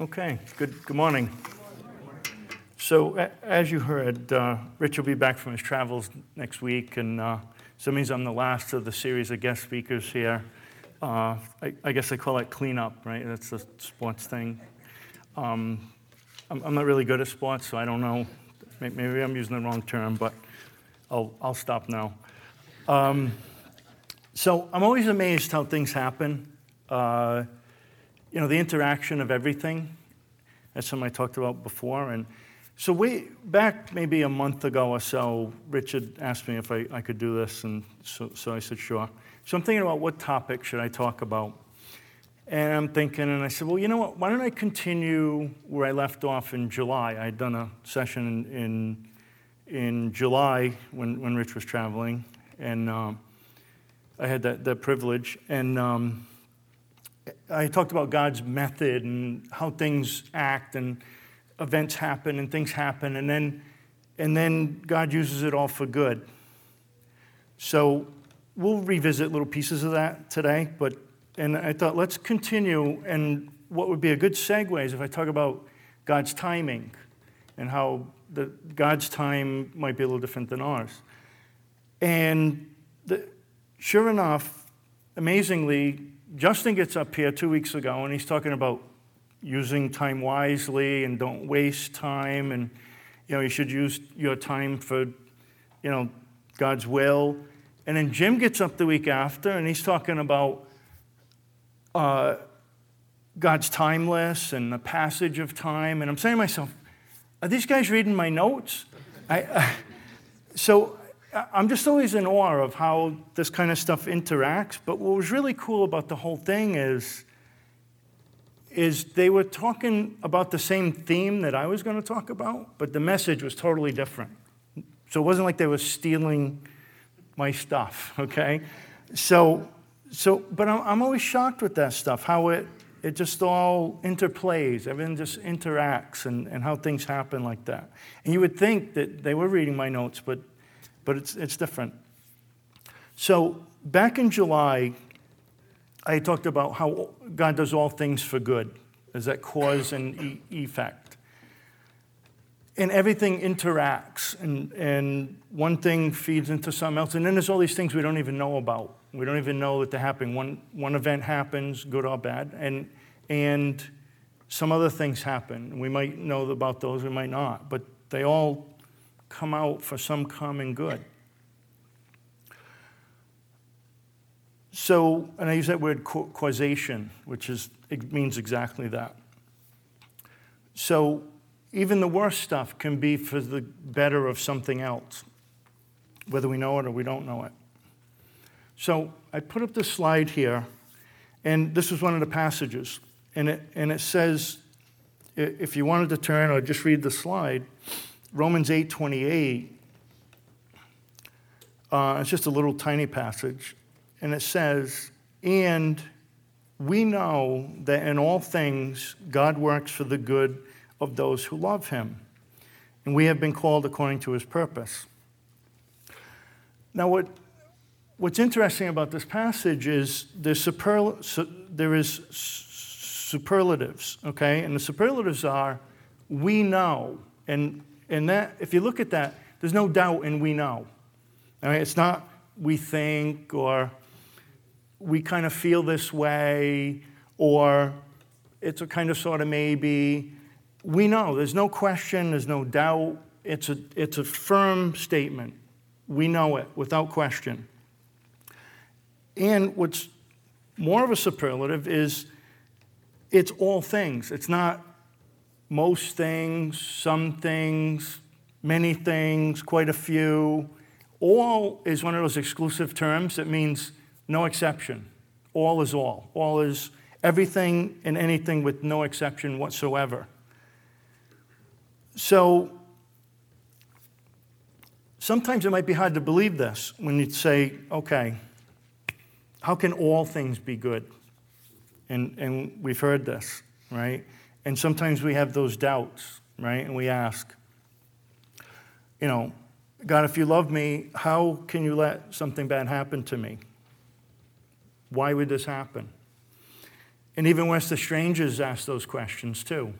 Okay, good, good morning. So, as you heard, uh, Rich will be back from his travels next week, and uh, so means I'm the last of the series of guest speakers here. Uh, I, I guess they call it cleanup, right? That's a sports thing. Um, I'm, I'm not really good at sports, so I don't know. Maybe I'm using the wrong term, but I'll, I'll stop now. Um, so, I'm always amazed how things happen. Uh, you know, the interaction of everything. Something I talked about before. And so way back maybe a month ago or so, Richard asked me if I, I could do this, and so, so I said, sure. So I'm thinking about what topic should I talk about. And I'm thinking, and I said, well, you know what? Why don't I continue where I left off in July? I had done a session in, in July when, when Rich was traveling, and um, I had that, that privilege. And um, I talked about God's method and how things act and events happen and things happen, and then, and then God uses it all for good. So we'll revisit little pieces of that today, but and I thought let's continue. And what would be a good segue is if I talk about God's timing and how the, God's time might be a little different than ours. And the, sure enough, amazingly, Justin gets up here two weeks ago and he's talking about using time wisely and don't waste time and you know you should use your time for you know God's will. And then Jim gets up the week after and he's talking about uh, God's timeless and the passage of time. And I'm saying to myself, are these guys reading my notes? I, uh, so I'm just always in awe of how this kind of stuff interacts. But what was really cool about the whole thing is, is they were talking about the same theme that I was going to talk about, but the message was totally different. So it wasn't like they were stealing my stuff, okay? So, so but I'm, I'm always shocked with that stuff, how it, it just all interplays, everything just interacts, and, and how things happen like that. And you would think that they were reading my notes, but but it's, it's different. So, back in July, I talked about how God does all things for good. There's that cause and e- effect. And everything interacts, and, and one thing feeds into something else. And then there's all these things we don't even know about. We don't even know that they're happening. One, one event happens, good or bad, and, and some other things happen. We might know about those, we might not, but they all come out for some common good. So, and I use that word causation, which is, it means exactly that. So, even the worst stuff can be for the better of something else, whether we know it or we don't know it. So, I put up this slide here, and this is one of the passages. And it, and it says, if you wanted to turn or just read the slide, Romans 8 28, uh, it's just a little tiny passage, and it says, And we know that in all things God works for the good of those who love him, and we have been called according to his purpose. Now, what, what's interesting about this passage is there's superl- there is superlatives, okay? And the superlatives are we know, and and that, if you look at that, there's no doubt in we know. All right? It's not we think or we kind of feel this way or it's a kind of sort of maybe. We know. There's no question, there's no doubt. It's a, it's a firm statement. We know it without question. And what's more of a superlative is it's all things. It's not most things, some things, many things, quite a few. All is one of those exclusive terms that means no exception. All is all. All is everything and anything with no exception whatsoever. So sometimes it might be hard to believe this when you say, okay, how can all things be good? And, and we've heard this, right? And sometimes we have those doubts, right? And we ask, you know, God, if you love me, how can you let something bad happen to me? Why would this happen? And even worse, the strangers ask those questions too,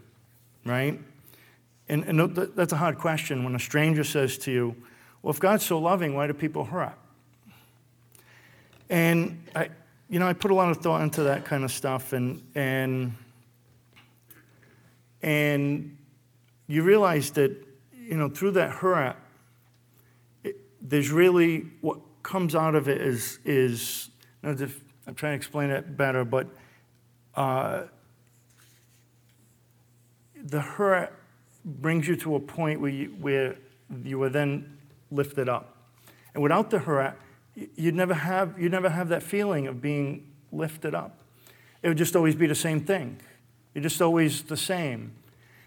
right? And, and that's a hard question when a stranger says to you, Well, if God's so loving, why do people hurt? And I, you know, I put a lot of thought into that kind of stuff, and, and, and you realize that, you know, through that hurt, it, there's really what comes out of it is, is I'm trying to explain it better, but uh, the hurt brings you to a point where you, where you are then lifted up. And without the hurt, you'd never have, you'd never have that feeling of being lifted up. It would just always be the same thing. You're just always the same.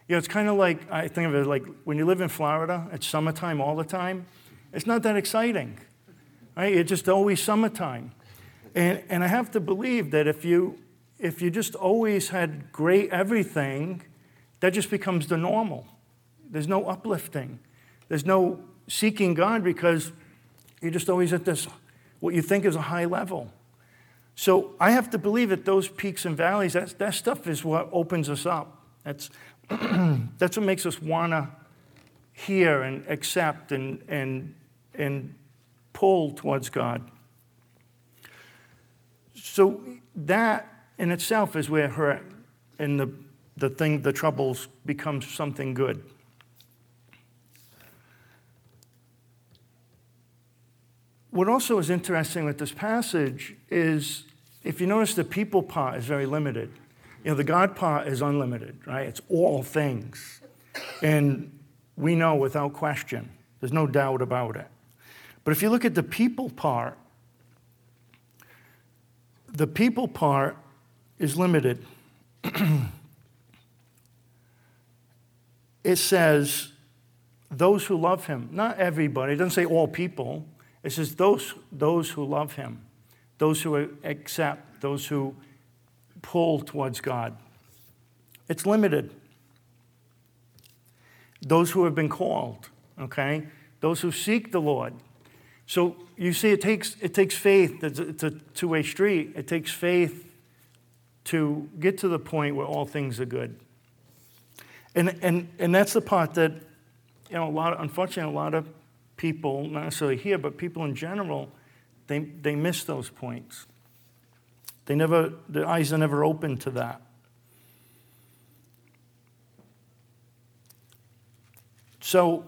You know, it's kind of like, I think of it like when you live in Florida, it's summertime all the time. It's not that exciting, right? It's just always summertime. And, and I have to believe that if you, if you just always had great everything, that just becomes the normal. There's no uplifting. There's no seeking God because you're just always at this, what you think is a high level. So I have to believe that those peaks and valleys, that, that stuff is what opens us up. That's, that's what makes us want to hear and accept and, and, and pull towards God. So that in itself is where her and the, the thing, the troubles becomes something good. What also is interesting with this passage is if you notice the people part is very limited. You know, the God part is unlimited, right? It's all things. And we know without question, there's no doubt about it. But if you look at the people part, the people part is limited. it says, those who love him. Not everybody. It doesn't say all people. It says those, those who love him, those who accept, those who pull towards God. It's limited. Those who have been called, okay? Those who seek the Lord. So you see, it takes, it takes faith. It's a, two way street. It takes faith to get to the point where all things are good. And, and, and that's the part that, you know, a lot, of, unfortunately, a lot of people, not necessarily here, but people in general, they, they miss those points. They never, their eyes are never open to that. So,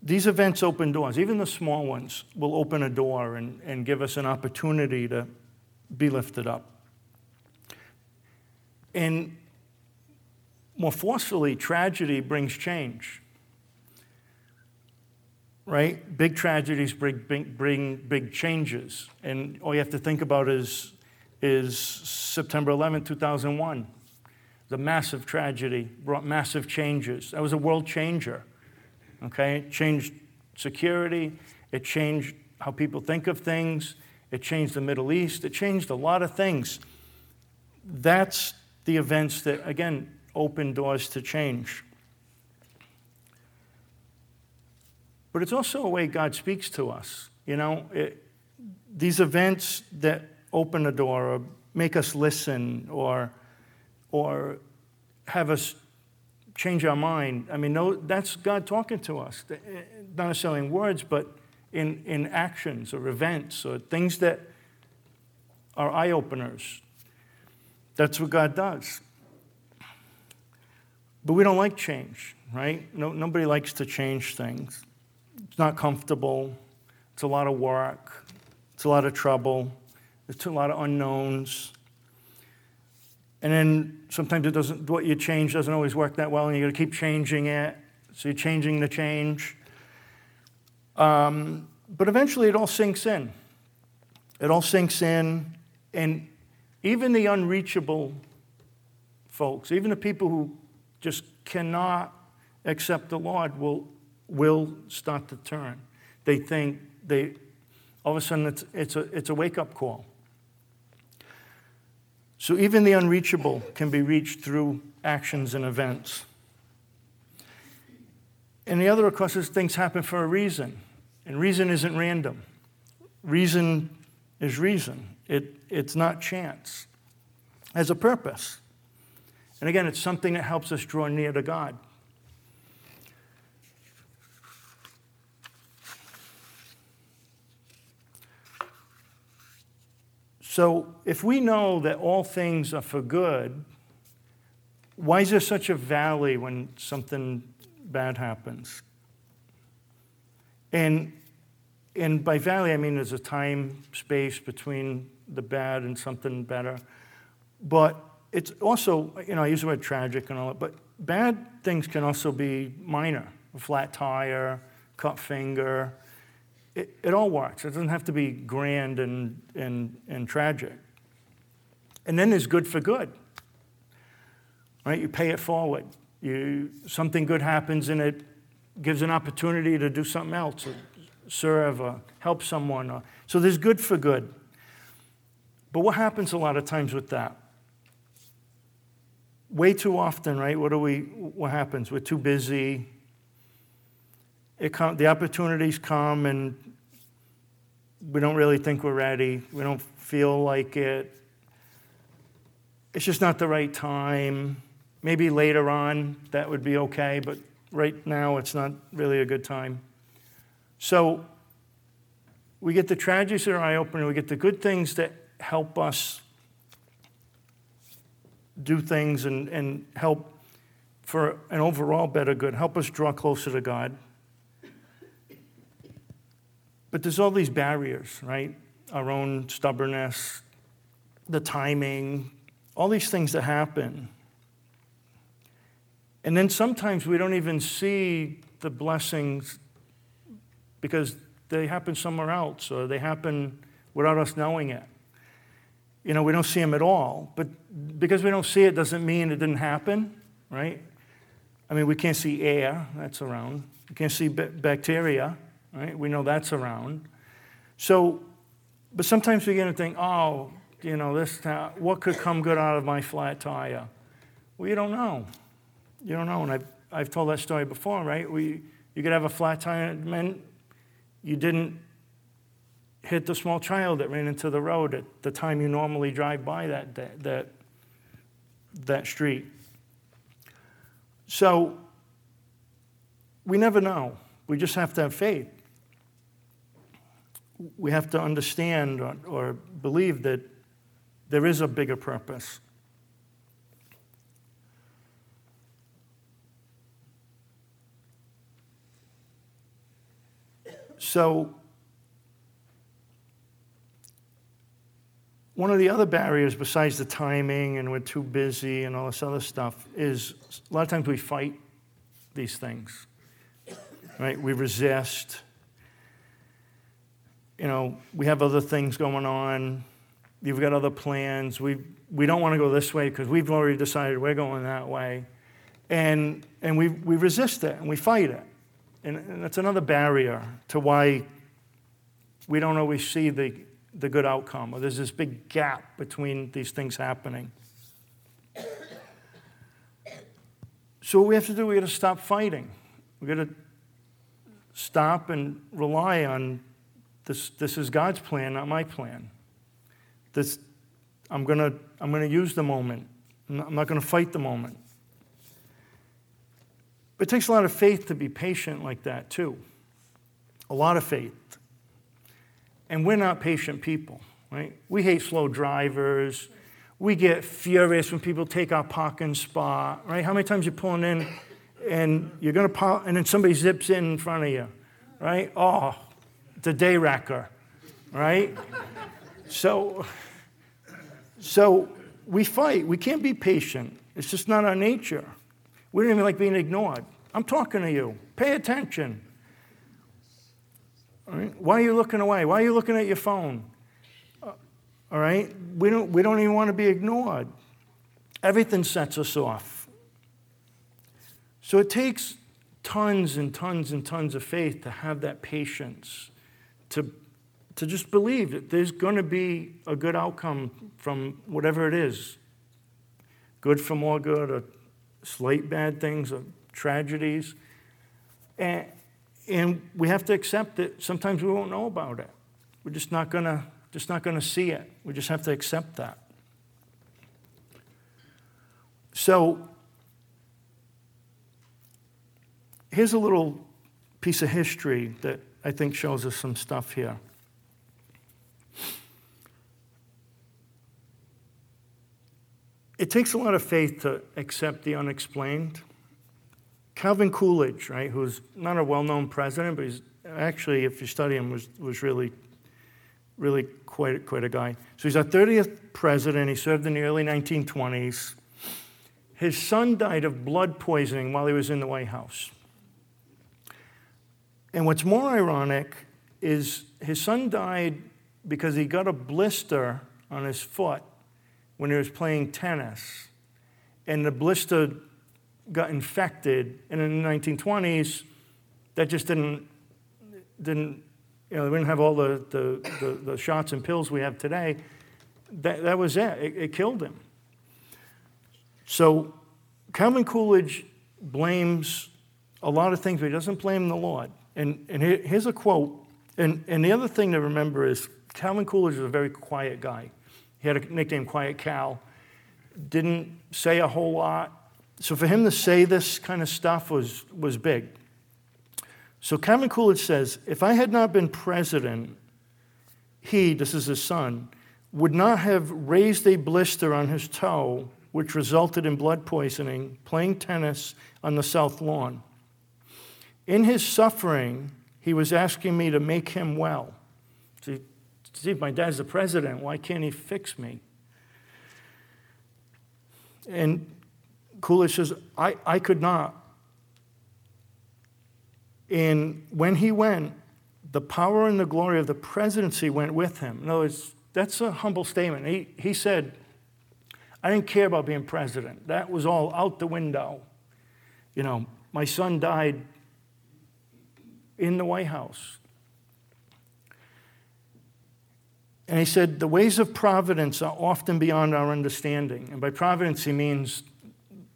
these events open doors. Even the small ones will open a door and, and give us an opportunity to be lifted up. And more forcefully, tragedy brings change right? Big tragedies bring, bring, bring big changes. And all you have to think about is, is September 11, 2001. The massive tragedy brought massive changes. That was a world changer. Okay? It changed security, it changed how people think of things, it changed the Middle East, it changed a lot of things. That's the events that, again, open doors to change. But it's also a way God speaks to us. You know, it, these events that open a door or make us listen or, or have us change our mind. I mean, no, that's God talking to us, eh, not necessarily in words, but in, in actions or events or things that are eye openers. That's what God does. But we don't like change, right? No, nobody likes to change things. It's not comfortable. It's a lot of work. It's a lot of trouble. It's a lot of unknowns. And then sometimes it doesn't, what you change doesn't always work that well, and you got to keep changing it. So you're changing the change. Um, but eventually it all sinks in. It all sinks in, and even the unreachable folks, even the people who just cannot accept the Lord, will will start to turn. They think they, all of a sudden, it's, it's a, it's a wake up call. So even the unreachable can be reached through actions and events. And the other, of course, is things happen for a reason. And reason isn't random. Reason is reason. It, it's not chance. It has a purpose. And again, it's something that helps us draw near to God. So, if we know that all things are for good, why is there such a valley when something bad happens? And, and by valley, I mean there's a time space between the bad and something better. But it's also, you know, I use the word tragic and all that, but bad things can also be minor a flat tire, cut finger. It, it all works. It doesn't have to be grand and, and, and tragic. And then there's good for good. Right? You pay it forward. You, something good happens and it gives an opportunity to do something else, or serve, or help someone. Or, so there's good for good. But what happens a lot of times with that? Way too often, right? What do we? What happens? We're too busy. It the opportunities come, and we don't really think we're ready. We don't feel like it. It's just not the right time. Maybe later on that would be okay, but right now it's not really a good time. So we get the tragedies that are eye opening, we get the good things that help us do things and, and help for an overall better good, help us draw closer to God. But there's all these barriers, right? Our own stubbornness, the timing, all these things that happen. And then sometimes we don't even see the blessings because they happen somewhere else or they happen without us knowing it. You know, we don't see them at all. But because we don't see it doesn't mean it didn't happen, right? I mean, we can't see air, that's around. We can't see bacteria, right? We know that's around. So, but sometimes we get to think, oh, you know, this, uh, what could come good out of my flat tire? Well, you don't know. You don't know. And I've, I've told that story before, right? We, you could have a flat tire, meant you didn't hit the small child that ran into the road at the time you normally drive by that, that, that, that street. So we never know. We just have to have faith. We have to understand or, or believe that there is a bigger purpose. So, one of the other barriers, besides the timing and we're too busy and all this other stuff, is a lot of times we fight these things, right? We resist. You know, we have other things going on. You've got other plans. We, we don't want to go this way because we've already decided we're going that way. And, and we, we resist it and we fight it. And, and that's another barrier to why we don't always see the, the good outcome, or there's this big gap between these things happening. So, what we have to do, we got to stop fighting. We got to stop and rely on this, this is God's plan, not my plan. This, I'm going to I'm going to use the moment. I'm not going to fight the moment. But it takes a lot of faith to be patient like that, too. A lot of faith. And we're not patient people, right? We hate slow drivers. We get furious when people take our parking spot, right? How many times you're pulling in and you're going to park and then somebody zips in in front of you, right? Oh, a day wrecker, right? so, so we fight. We can't be patient. It's just not our nature. We don't even like being ignored. I'm talking to you. Pay attention. Why are you looking away? Why are you looking at your phone? Uh, all right? We don't, we don't even want to be ignored. Everything sets us off. So it takes tons and tons and tons of faith to have that patience, to, to just believe that there's going to be a good outcome from whatever it is good for more good, or slight bad things, or tragedies. And, and we have to accept that sometimes we won't know about it. We're just not gonna, Just not going to see it. We just have to accept that. So, here's a little piece of history that I think shows us some stuff here. It takes a lot of faith to accept the unexplained. Calvin Coolidge, right, who's not a well known president, but he's actually, if you study him, was, was really, really quite, quite a guy. So he's our 30th president. He served in the early 1920s. His son died of blood poisoning while he was in the White House. And what's more ironic is his son died because he got a blister on his foot when he was playing tennis. And the blister got infected. And in the 1920s, that just didn't, didn't you know, we didn't have all the, the, the, the shots and pills we have today. That, that was it. it. It killed him. So Calvin Coolidge blames a lot of things, but he doesn't blame the Lord. And, and here's a quote. And, and the other thing to remember is Calvin Coolidge was a very quiet guy. He had a nickname, Quiet Cal. Didn't say a whole lot. So for him to say this kind of stuff was, was big. So Calvin Coolidge says, if I had not been president, he, this is his son, would not have raised a blister on his toe, which resulted in blood poisoning, playing tennis on the South Lawn. In his suffering, he was asking me to make him well. See, see, my dad's the president. Why can't he fix me? And Coolidge says, I, I could not. And when he went, the power and the glory of the presidency went with him. In other words, that's a humble statement. He, he said, I didn't care about being president. That was all out the window. You know, my son died in the White House. And he said, The ways of providence are often beyond our understanding. And by providence, he means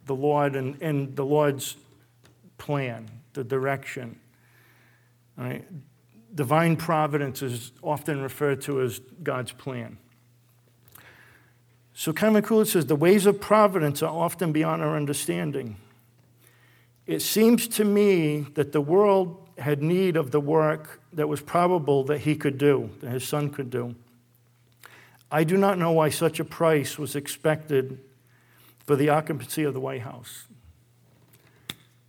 the Lord and, and the Lord's plan, the direction. Right? Divine providence is often referred to as God's plan. So Coolidge says, The ways of providence are often beyond our understanding. It seems to me that the world had need of the work that was probable that he could do, that his son could do. I do not know why such a price was expected for the occupancy of the White House.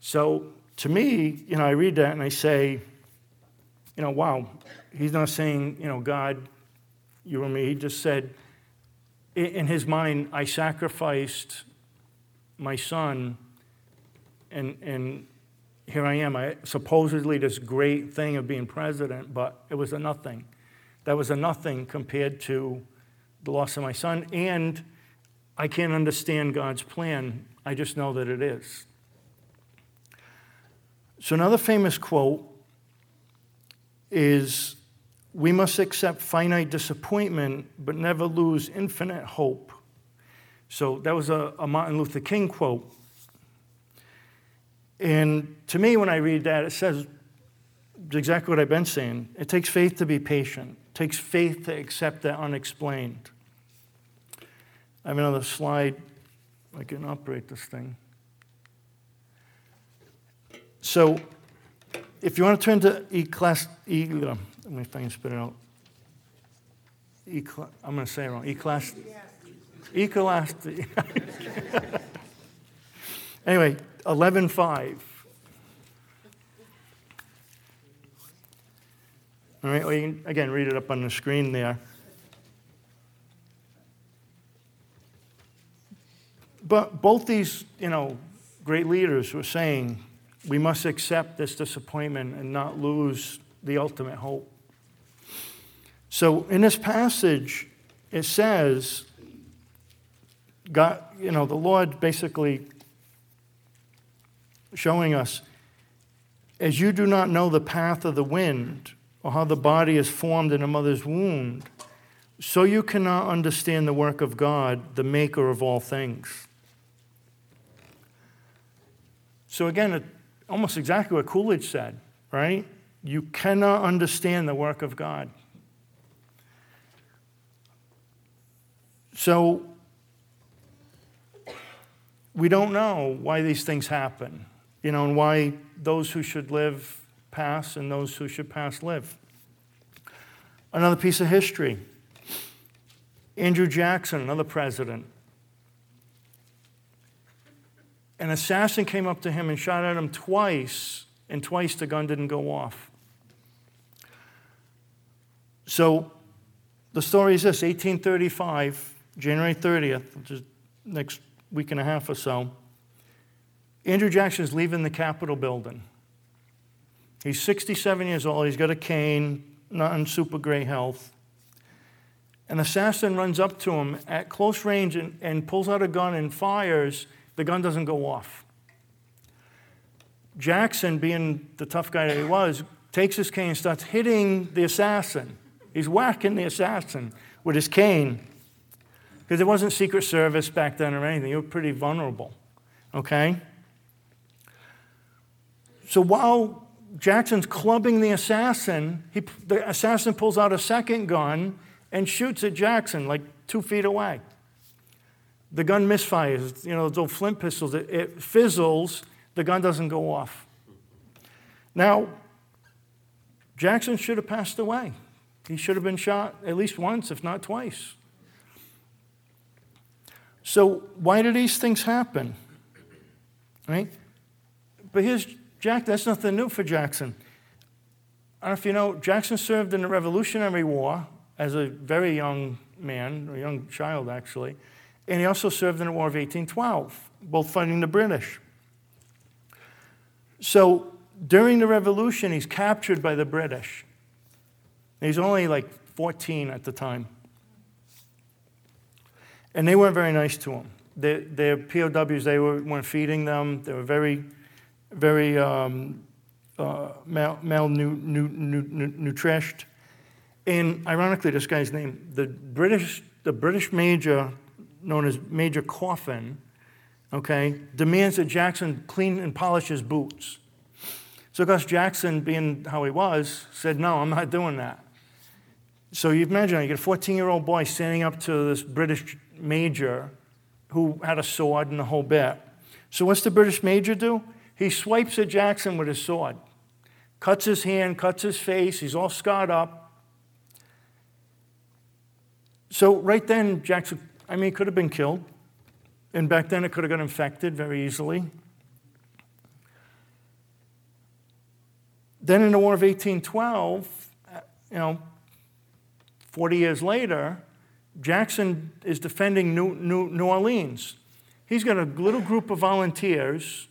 So to me, you know, I read that and I say, you know, wow, he's not saying, you know, God, you or me. He just said, in his mind, I sacrificed my son and, and here I am, I, supposedly this great thing of being president, but it was a nothing. That was a nothing compared to the loss of my son, and I can't understand God's plan. I just know that it is. So, another famous quote is We must accept finite disappointment, but never lose infinite hope. So, that was a, a Martin Luther King quote. And to me, when I read that, it says exactly what I've been saying. It takes faith to be patient, it takes faith to accept the unexplained. I have another slide. I can operate this thing. So, if you want to turn to E class, E, let me if I can spit it out. E class, I'm going to say it wrong. E class, Ecolastic. anyway, 11.5. All right, well, you can, again, read it up on the screen there. But both these, you know, great leaders were saying we must accept this disappointment and not lose the ultimate hope. So in this passage, it says, God, you know, the Lord basically showing us as you do not know the path of the wind or how the body is formed in a mother's womb, so you cannot understand the work of God, the maker of all things. So, again, almost exactly what Coolidge said, right? You cannot understand the work of God. So we don't know why these things happen, you know, and why those who should live pass and those who should pass live. Another piece of history Andrew Jackson, another president. An assassin came up to him and shot at him twice, and twice the gun didn't go off. So the story is this 1835, January 30th, which is next week and a half or so. Andrew Jackson is leaving the Capitol building. He's 67 years old. He's got a cane, not in super great health. An assassin runs up to him at close range and, and pulls out a gun and fires. The gun doesn't go off. Jackson, being the tough guy that he was, takes his cane and starts hitting the assassin. He's whacking the assassin with his cane. Because it wasn't Secret Service back then or anything. You were pretty vulnerable. Okay? So while Jackson's clubbing the assassin, he, the assassin pulls out a second gun and shoots at Jackson like two feet away. The gun misfires. You know, those old flint pistols, it, it fizzles, the gun doesn't go off. Now, Jackson should have passed away. He should have been shot at least once, if not twice. So, why do these things happen? Right? But here's Jack, that's nothing new for Jackson. I don't know if you know, Jackson served in the Revolutionary War as a very young man, a young child actually, and he also served in the War of 1812, both fighting the British. So during the Revolution, he's captured by the British. He's only like 14 at the time. And they weren't very nice to him. Their, their POWs, they were, weren't feeding them. They were very, very um, uh, mal, malnutrished. And ironically, this guy's name, the British, the British major, known as Major Coffin, okay, demands that Jackson clean and polish his boots. So Gus Jackson, being how he was, said, No, I'm not doing that. So you imagine, you get a 14 year old boy standing up to this British major who had a sword and the whole bit. So what's the British major do? He swipes at Jackson with his sword, cuts his hand, cuts his face, he's all scarred up. So right then, Jackson, I mean, could have been killed. And back then, it could have got infected very easily. Then in the War of 1812, you know, 40 years later, Jackson is defending New, New, New Orleans. He's got a little group of volunteers.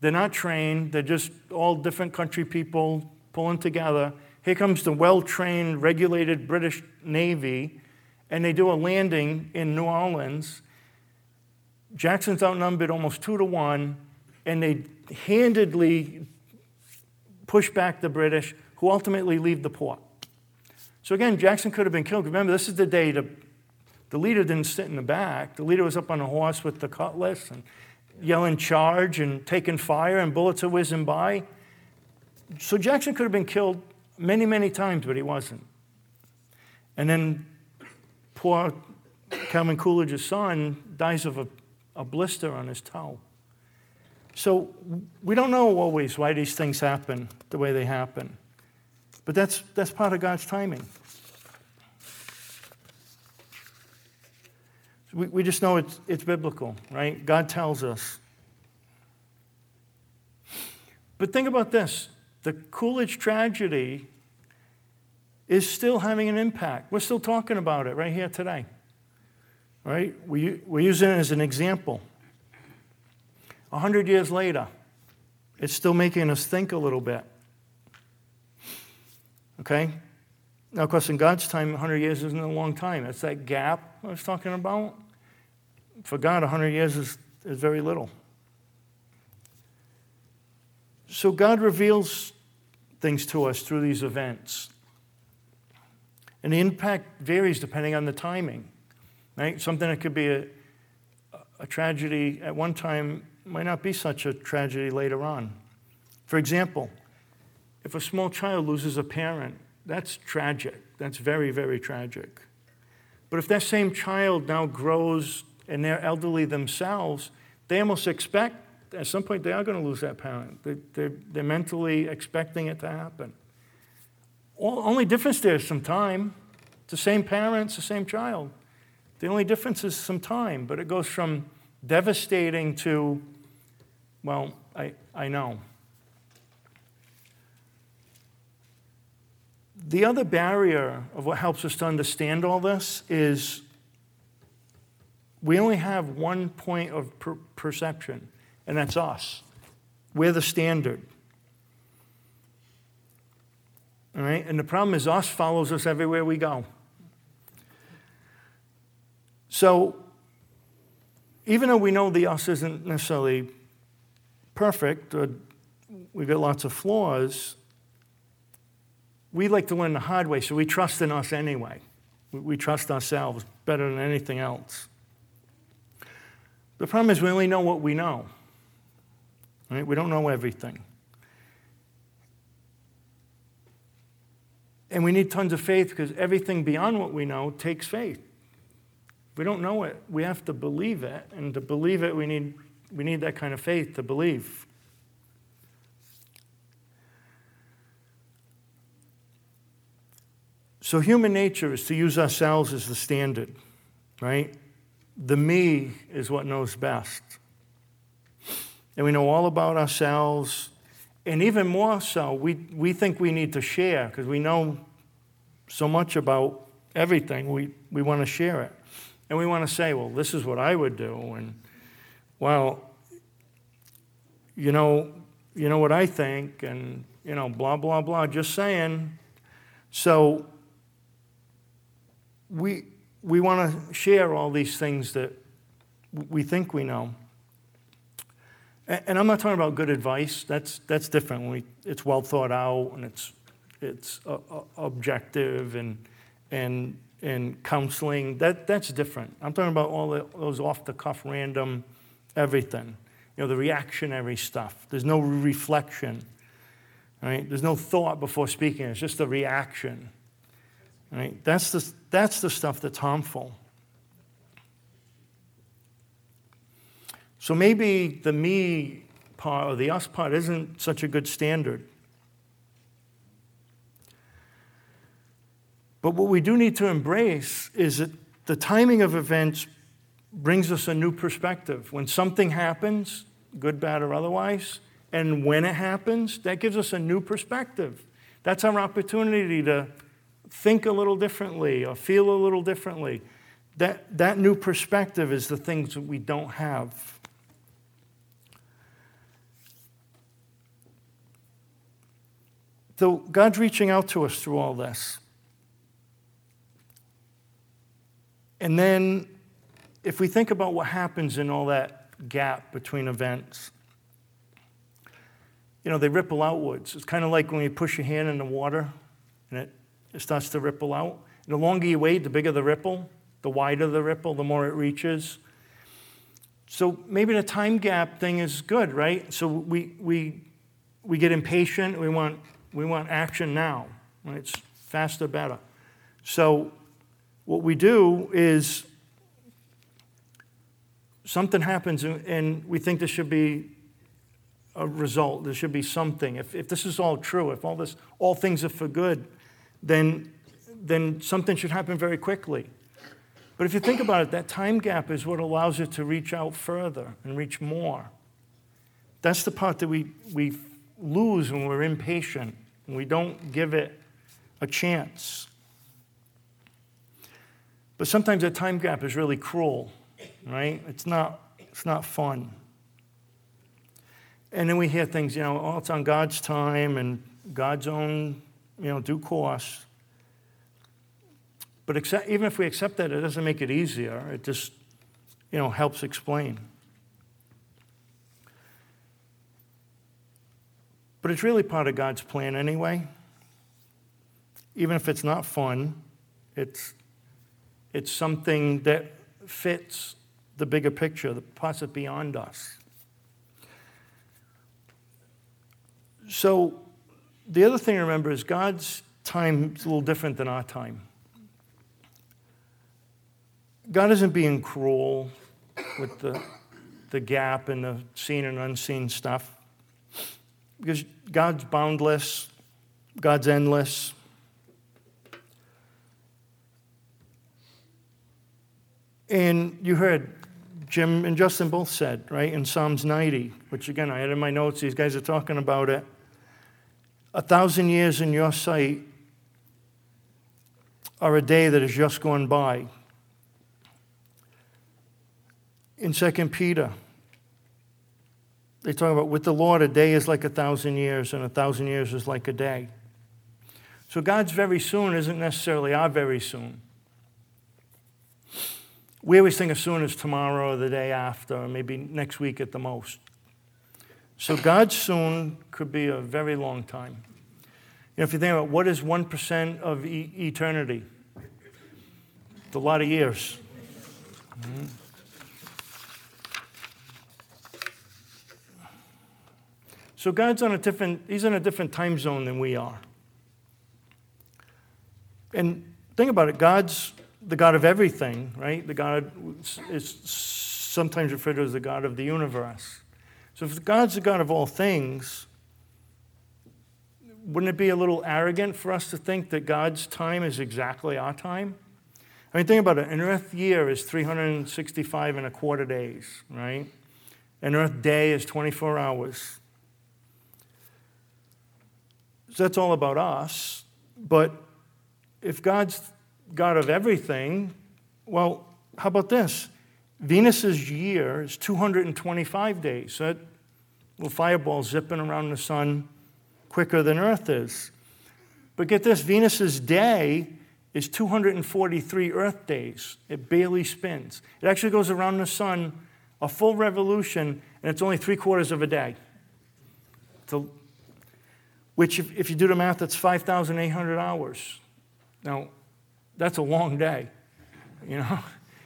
They're not trained, they're just all different country people pulling together. Here comes the well trained, regulated British Navy, and they do a landing in New Orleans. Jackson's outnumbered almost two to one, and they handedly push back the British, who ultimately leave the port. So again, Jackson could have been killed. Remember, this is the day the, the leader didn't sit in the back. The leader was up on a horse with the cutlass and yelling charge and taking fire, and bullets are whizzing by. So Jackson could have been killed many, many times, but he wasn't. And then poor Calvin Coolidge's son dies of a, a blister on his toe. So we don't know always why these things happen the way they happen. But that's, that's part of God's timing. We, we just know it's, it's biblical, right? God tells us. But think about this the Coolidge tragedy is still having an impact. We're still talking about it right here today. Right? We, we're using it as an example. A hundred years later, it's still making us think a little bit. Okay? Now, of course, in God's time, 100 years isn't a long time. It's that gap I was talking about. For God, 100 years is, is very little. So God reveals things to us through these events. And the impact varies depending on the timing. Right? Something that could be a, a tragedy at one time might not be such a tragedy later on. For example, if a small child loses a parent, that's tragic. That's very, very tragic. But if that same child now grows and they're elderly themselves, they almost expect at some point they are going to lose that parent. They're, they're, mentally expecting it to happen. All, only difference there is some time. It's the same parents, the same child. The only difference is some time, but it goes from devastating to, well, I, I know. The other barrier of what helps us to understand all this is we only have one point of per- perception, and that's us. We're the standard. All right? And the problem is, us follows us everywhere we go. So, even though we know the us isn't necessarily perfect, or we've got lots of flaws, we like to learn the hard way, so we trust in us anyway. We trust ourselves better than anything else. The problem is we only know what we know. Right? We don't know everything. And we need tons of faith because everything beyond what we know takes faith. We don't know it, we have to believe it. And to believe it, we need, we need that kind of faith to believe. So, human nature is to use ourselves as the standard, right? The me is what knows best. And we know all about ourselves. And even more so, we, we think we need to share because we know so much about everything. We, we want to share it. And we want to say, well, this is what I would do. And, well, you know, you know what I think, and, you know, blah, blah, blah, just saying. So, we, we want to share all these things that we think we know. And I'm not talking about good advice. That's, that's different. We, it's well thought out and it's, it's uh, uh, objective and, and, and counseling. That, that's different. I'm talking about all the, those off the cuff, random everything. You know, the reactionary stuff. There's no reflection. Right? There's no thought before speaking. It's just a reaction. Right? That's, the, that's the stuff that's harmful. So maybe the me part or the us part isn't such a good standard. But what we do need to embrace is that the timing of events brings us a new perspective. When something happens, good, bad, or otherwise, and when it happens, that gives us a new perspective. That's our opportunity to think a little differently or feel a little differently. That, that new perspective is the things that we don't have. So God's reaching out to us through all this. And then, if we think about what happens in all that gap between events, you know, they ripple outwards. It's kind of like when you push your hand in the water and it it starts to ripple out. The longer you wait, the bigger the ripple, the wider the ripple, the more it reaches. So maybe the time gap thing is good, right? So we, we, we get impatient, we want, we want action now. It's faster, better. So what we do is something happens and we think there should be a result, there should be something. If, if this is all true, if all this, all things are for good, then, then something should happen very quickly. But if you think about it, that time gap is what allows you to reach out further and reach more. That's the part that we, we lose when we're impatient and we don't give it a chance. But sometimes that time gap is really cruel, right? It's not, it's not fun. And then we hear things, you know, oh, it's on God's time and God's own you know, due course. But even if we accept that, it doesn't make it easier. It just, you know, helps explain. But it's really part of God's plan anyway. Even if it's not fun, it's, it's something that fits the bigger picture, the that beyond us. So the other thing to remember is God's time is a little different than our time. God isn't being cruel with the, the gap and the seen and unseen stuff. Because God's boundless, God's endless. And you heard Jim and Justin both said, right, in Psalms 90, which again I had in my notes, these guys are talking about it. A thousand years in your sight are a day that has just gone by. In 2 Peter, they talk about with the Lord, a day is like a thousand years, and a thousand years is like a day. So God's very soon isn't necessarily our very soon. We always think as soon as tomorrow or the day after, or maybe next week at the most. So God's soon could be a very long time. You know, if you think about what is 1% of e- eternity, it's a lot of years. Mm-hmm. So God's on a different, he's in a different time zone than we are. And think about it, God's the God of everything, right? The God is sometimes referred to as the God of the universe. So if God's the God of all things, wouldn't it be a little arrogant for us to think that God's time is exactly our time? I mean, think about it. An Earth year is 365 and a quarter days, right? An Earth day is 24 hours. So that's all about us. But if God's God of everything, well, how about this? Venus's year is 225 days. So that little fireball zipping around the sun quicker than Earth is. But get this Venus's day is 243 Earth days. It barely spins. It actually goes around the sun a full revolution, and it's only three quarters of a day. So which, if, if you do the math, that's 5,800 hours. Now, that's a long day. You know,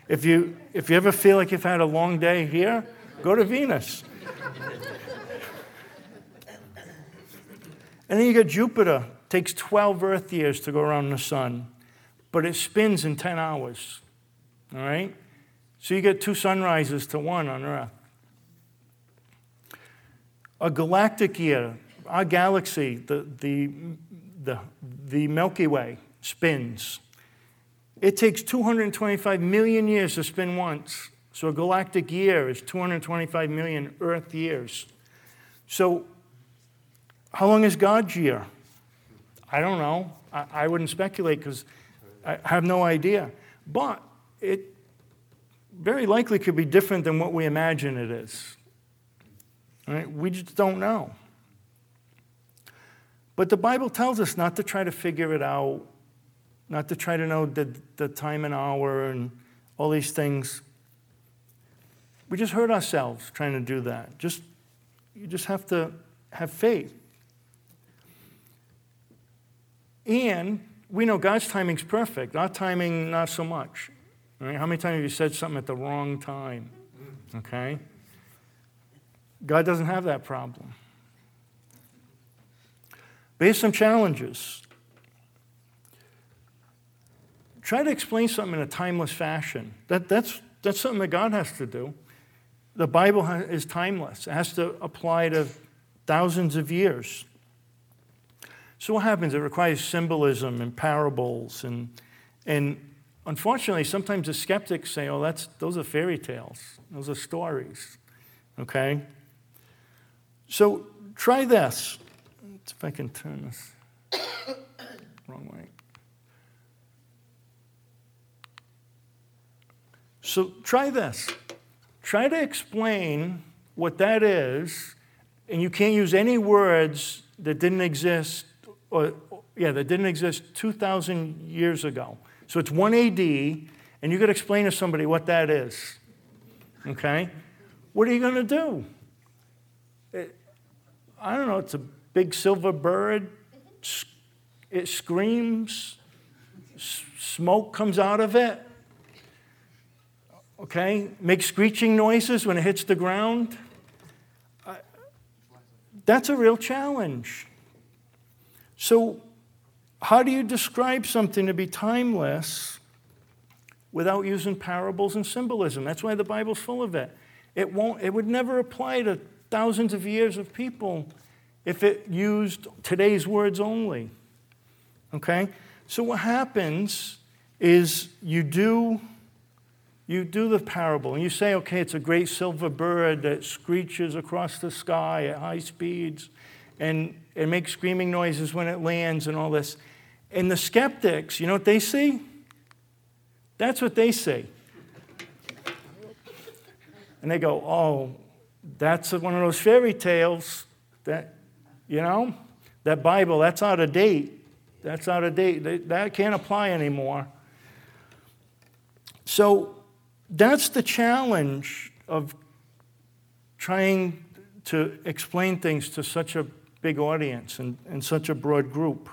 if you, if you ever feel like you've had a long day here, go to Venus. And then you get Jupiter. Takes 12 Earth years to go around the sun, but it spins in 10 hours. All right? So you get two sunrises to one on Earth. A galactic year, our galaxy, the, the, the, the Milky Way, spins. It takes 225 million years to spin once. So a galactic year is 225 million Earth years. So, how long is God's year? I don't know. I, I wouldn't speculate because I have no idea. But it very likely could be different than what we imagine it is. Right? We just don't know. But the Bible tells us not to try to figure it out, not to try to know the, the time and hour and all these things. We just hurt ourselves trying to do that. Just, you just have to have faith. And we know God's timing's perfect. Our timing, not so much. Right? How many times have you said something at the wrong time? Okay? God doesn't have that problem. But some challenges. Try to explain something in a timeless fashion. That, that's, that's something that God has to do. The Bible is timeless, it has to apply to thousands of years. So, what happens? It requires symbolism and parables. And, and unfortunately, sometimes the skeptics say, oh, that's, those are fairy tales, those are stories. Okay? So, try this if I can turn this wrong way. So try this. Try to explain what that is, and you can't use any words that didn't exist, or yeah, that didn't exist 2,000 years ago. So it's 1 AD, and you to explain to somebody what that is. Okay? What are you going to do? It, I don't know. It's a big silver bird. It screams. Smoke comes out of it. Okay? Makes screeching noises when it hits the ground. That's a real challenge. So, how do you describe something to be timeless without using parables and symbolism. That's why the Bible's full of it. It, won't, it would never apply to thousands of years of people if it used today's words only. Okay? So what happens is you do you do the parable and you say, okay, it's a great silver bird that screeches across the sky at high speeds and it makes screaming noises when it lands and all this. And the skeptics, you know what they see? That's what they see. And they go, oh, that's one of those fairy tales that, you know, that Bible, that's out of date. That's out of date. That can't apply anymore. So that's the challenge of trying to explain things to such a big audience and, and such a broad group.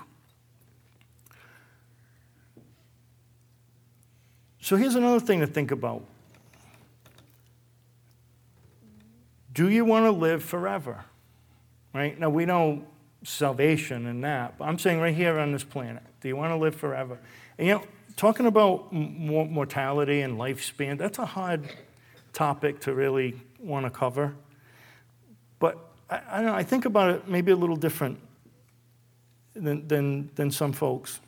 So here's another thing to think about. Do you want to live forever? Right? Now we know salvation and that, but I'm saying right here on this planet, do you want to live forever? And you know, talking about mortality and lifespan, that's a hard topic to really want to cover. But I, I, know, I think about it maybe a little different than, than, than some folks.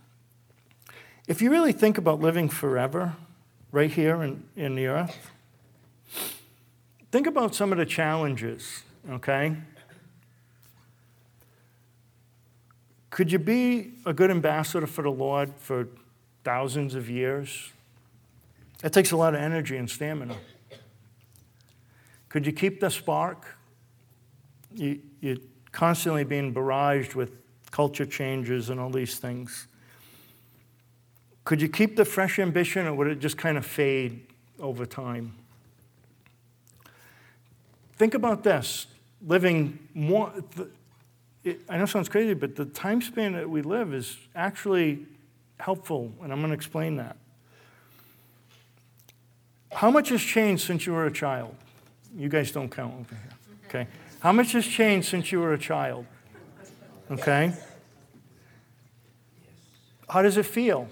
If you really think about living forever, right here in, in the earth, think about some of the challenges, okay? Could you be a good ambassador for the Lord for thousands of years? That takes a lot of energy and stamina. Could you keep the spark? You, you're constantly being barraged with culture changes and all these things. Could you keep the fresh ambition or would it just kind of fade over time? Think about this living more. It, I know it sounds crazy, but the time span that we live is actually helpful, and I'm going to explain that. How much has changed since you were a child? You guys don't count over here. Okay. How much has changed since you were a child? Okay. How does it feel?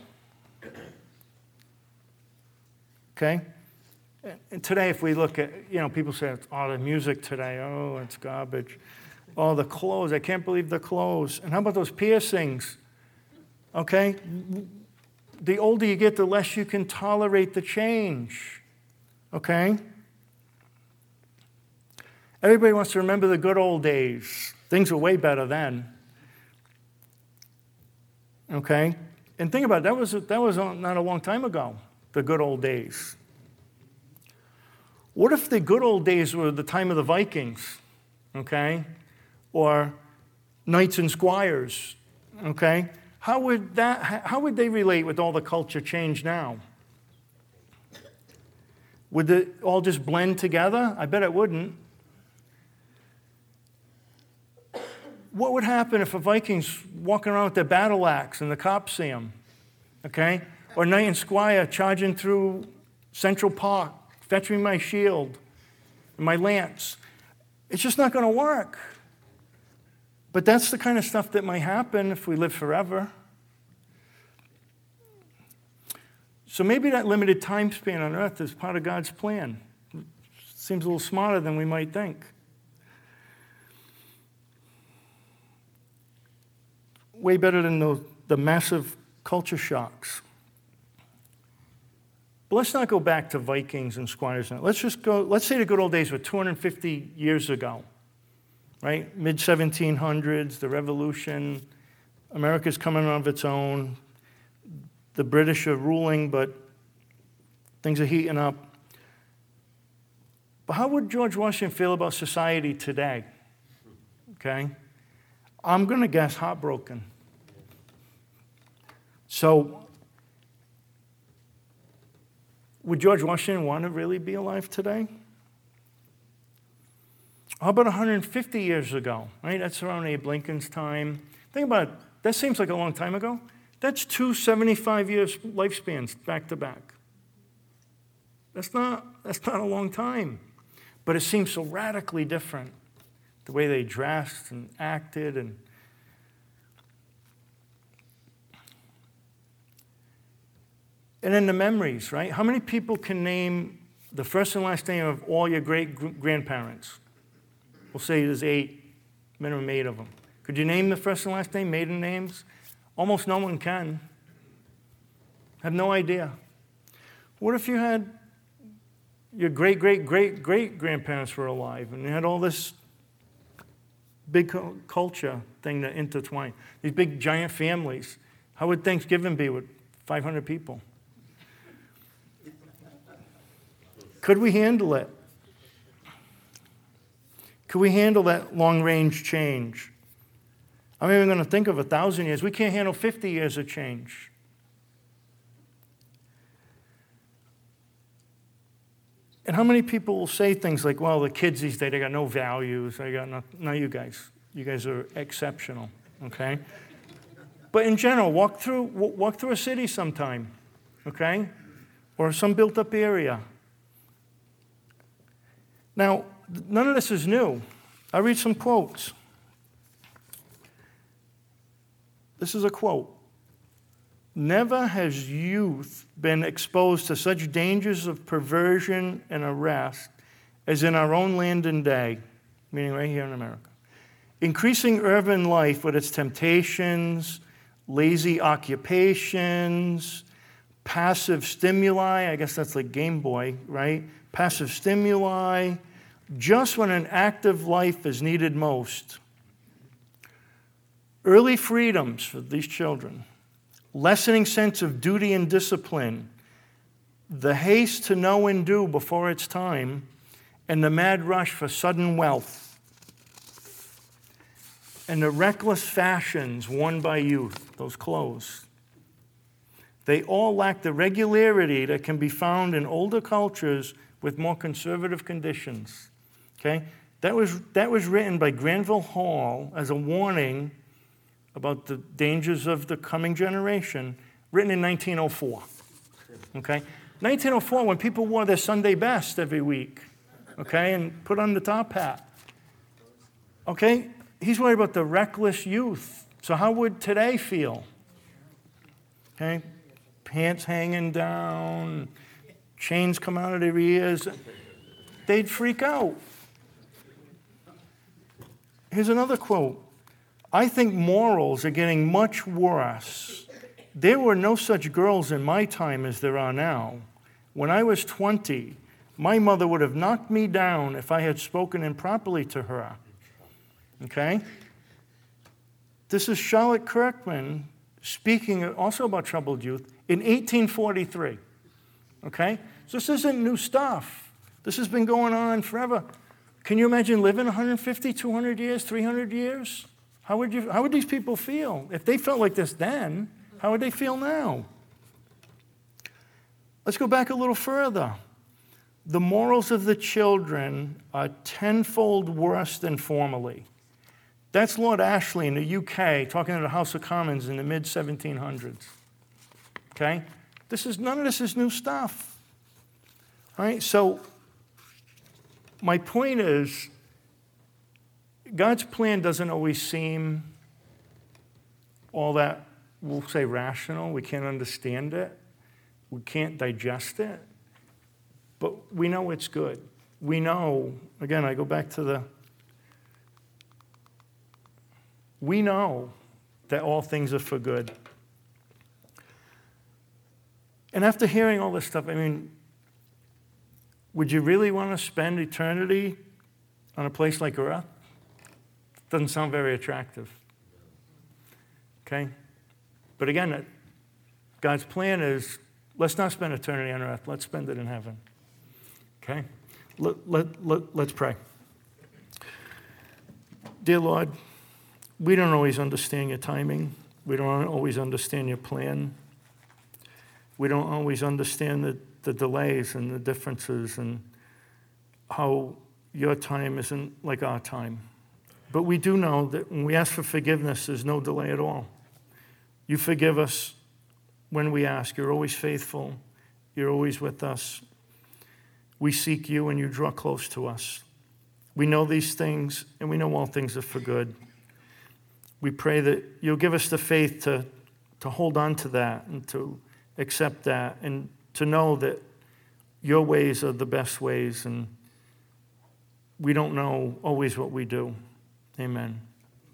Okay? And today, if we look at, you know, people say, oh, the music today, oh, it's garbage. Oh, the clothes, I can't believe the clothes. And how about those piercings? Okay? The older you get, the less you can tolerate the change. Okay? Everybody wants to remember the good old days. Things were way better then. Okay? And think about it, that was, that was not a long time ago, the good old days. What if the good old days were the time of the Vikings? Okay? Or knights and squires? Okay? How would, that, how would they relate with all the culture change now? Would it all just blend together? I bet it wouldn't. What would happen if a Viking's walking around with their battle axe and the cops see him? Okay? Or Knight and Squire charging through Central Park, fetching my shield and my lance. It's just not going to work. But that's the kind of stuff that might happen if we live forever. So maybe that limited time span on earth is part of God's plan. Seems a little smarter than we might think. Way better than the, the massive culture shocks. But let's not go back to Vikings and squires. And let's just go, let's say the good old days were 250 years ago right? Mid 1700s, the revolution, America's coming of its own. The British are ruling, but things are heating up. But how would George Washington feel about society today? Okay? I'm going to guess heartbroken. So, would George Washington want to really be alive today? How about 150 years ago? Right? That's around Abe Lincoln's time. Think about it. That seems like a long time ago. That's two 75 years lifespans back to back. That's not, that's not a long time. But it seems so radically different. The way they dressed and acted and And then the memories, right? How many people can name the first and last name of all your great grandparents? We'll say there's eight, minimum eight of them. Could you name the first and last name, maiden names? Almost no one can. Have no idea. What if you had your great, great, great, great grandparents were alive and you had all this big culture thing that intertwined, these big giant families? How would Thanksgiving be with 500 people? Could we handle it? Could we handle that long range change? I'm even going to think of a thousand years. We can't handle 50 years of change. And how many people will say things like, well, the kids these days, they got no values. They got no, no, you guys. You guys are exceptional, okay? But in general, walk through, walk through a city sometime, okay? Or some built up area. Now, none of this is new. I read some quotes. This is a quote. Never has youth been exposed to such dangers of perversion and arrest as in our own land and day, meaning right here in America. Increasing urban life with its temptations, lazy occupations, passive stimuli, I guess that's like Game Boy, right? Passive stimuli, just when an active life is needed most. Early freedoms for these children, lessening sense of duty and discipline, the haste to know and do before it's time, and the mad rush for sudden wealth, and the reckless fashions worn by youth, those clothes. They all lack the regularity that can be found in older cultures with more conservative conditions. Okay? That was, that was written by Granville Hall as a warning about the dangers of the coming generation, written in 1904. Okay? 1904, when people wore their Sunday best every week, okay, and put on the top hat. Okay? He's worried about the reckless youth. So, how would today feel? Okay? Pants hanging down, chains come out of their ears. They'd freak out. Here's another quote I think morals are getting much worse. There were no such girls in my time as there are now. When I was 20, my mother would have knocked me down if I had spoken improperly to her. Okay? This is Charlotte Kirkman speaking also about troubled youth in 1843. Okay? So this isn't new stuff. This has been going on forever. Can you imagine living 150, 200 years, 300 years? How would, you, how would these people feel? If they felt like this then, how would they feel now? Let's go back a little further. The morals of the children are tenfold worse than formerly. That's Lord Ashley in the UK talking to the House of Commons in the mid 1700s. Okay? This is, none of this is new stuff. Right? So my point is God's plan doesn't always seem all that, we'll say, rational. We can't understand it, we can't digest it, but we know it's good. We know, again, I go back to the, we know that all things are for good. And after hearing all this stuff, I mean, would you really want to spend eternity on a place like Earth? Doesn't sound very attractive. Okay? But again, uh, God's plan is let's not spend eternity on earth, let's spend it in heaven. Okay? Let, let, let, let's pray. Dear Lord, we don't always understand your timing, we don't always understand your plan, we don't always understand the the delays and the differences and how your time isn't like our time. But we do know that when we ask for forgiveness, there's no delay at all. You forgive us when we ask. You're always faithful, you're always with us. We seek you and you draw close to us. We know these things and we know all things are for good. We pray that you'll give us the faith to, to hold on to that and to accept that and to know that your ways are the best ways and we don't know always what we do. Amen.